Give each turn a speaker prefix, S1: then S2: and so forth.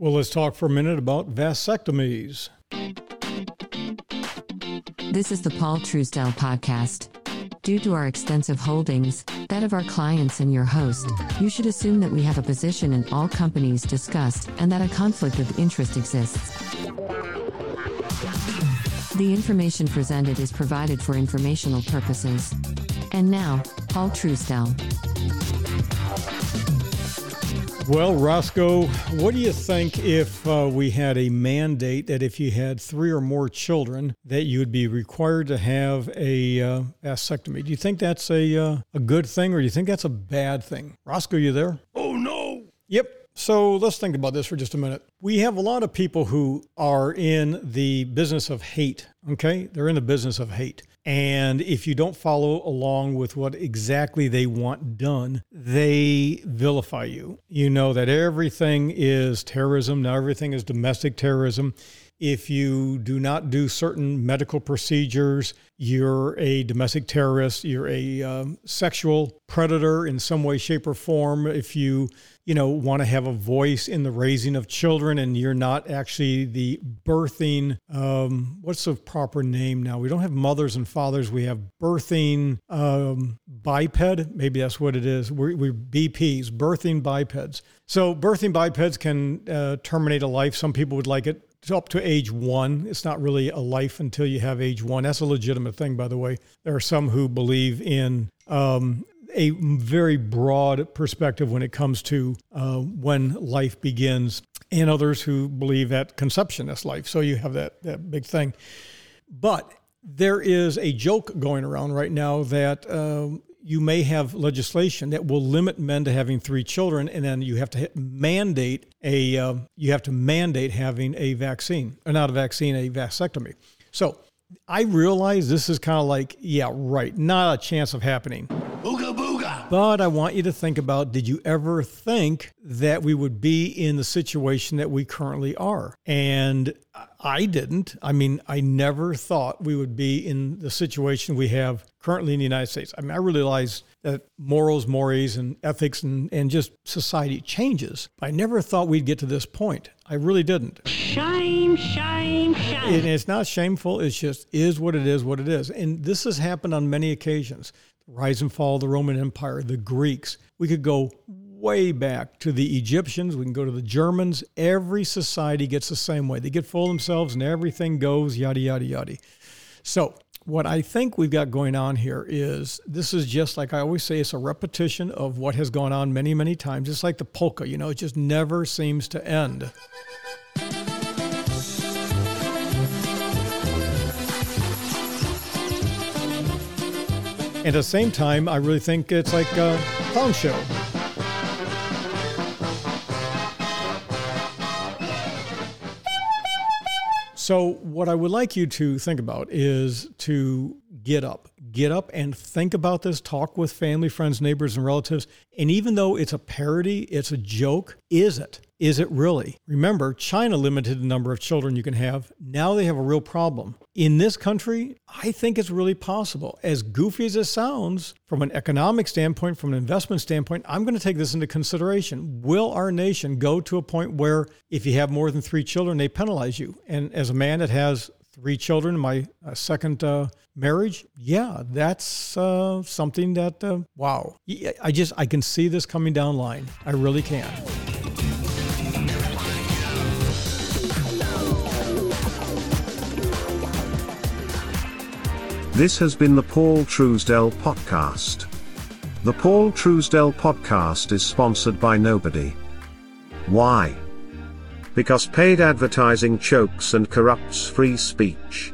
S1: Well, let's talk for a minute about vasectomies.
S2: This is the Paul Truesdell podcast. Due to our extensive holdings, that of our clients and your host, you should assume that we have a position in all companies discussed and that a conflict of interest exists. The information presented is provided for informational purposes. And now, Paul Truesdell.
S1: Well, Roscoe, what do you think if uh, we had a mandate that if you had three or more children, that you would be required to have a uh, vasectomy? Do you think that's a uh, a good thing, or do you think that's a bad thing? Roscoe, you there?
S3: Oh no!
S1: Yep. So let's think about this for just a minute. We have a lot of people who are in the business of hate. Okay, they're in the business of hate. And if you don't follow along with what exactly they want done, they vilify you. You know that everything is terrorism, now everything is domestic terrorism. If you do not do certain medical procedures, you're a domestic terrorist, you're a um, sexual predator in some way, shape, or form. If you, you know, want to have a voice in the raising of children and you're not actually the birthing, um, what's the proper name now? We don't have mothers and fathers, we have birthing um, biped. Maybe that's what it is. We're, we're BPs, birthing bipeds. So, birthing bipeds can uh, terminate a life. Some people would like it up to age one. It's not really a life until you have age one. That's a legitimate thing, by the way. There are some who believe in um, a very broad perspective when it comes to uh, when life begins, and others who believe that conception is life. So you have that, that big thing. But there is a joke going around right now that um, you may have legislation that will limit men to having three children, and then you have to mandate a uh, you have to mandate having a vaccine, or not a vaccine, a vasectomy. So I realize this is kind of like, yeah, right, not a chance of happening. But I want you to think about did you ever think that we would be in the situation that we currently are? And I didn't. I mean, I never thought we would be in the situation we have currently in the United States. I mean, I realize that morals, mores, and ethics and, and just society changes. I never thought we'd get to this point. I really didn't.
S4: Shame, shame, shame.
S1: And it's not shameful. It's just is what it is, what it is. And this has happened on many occasions. Rise and fall of the Roman Empire, the Greeks. We could go way back to the Egyptians. We can go to the Germans. Every society gets the same way. They get full themselves and everything goes yada, yada, yada. So, what I think we've got going on here is this is just like I always say, it's a repetition of what has gone on many, many times. It's like the polka, you know, it just never seems to end. At the same time, I really think it's like a clown show. So, what I would like you to think about is to get up. Get up and think about this. Talk with family, friends, neighbors, and relatives. And even though it's a parody, it's a joke, is it? Is it really? Remember, China limited the number of children you can have. Now they have a real problem. In this country, I think it's really possible. As goofy as it sounds, from an economic standpoint, from an investment standpoint, I'm going to take this into consideration. Will our nation go to a point where if you have more than three children, they penalize you? And as a man that has three children, in my uh, second uh, marriage, yeah, that's uh, something that, uh, wow. I just, I can see this coming down line. I really can.
S5: This has been the Paul Truesdell Podcast. The Paul Truesdell Podcast is sponsored by nobody. Why? Because paid advertising chokes and corrupts free speech.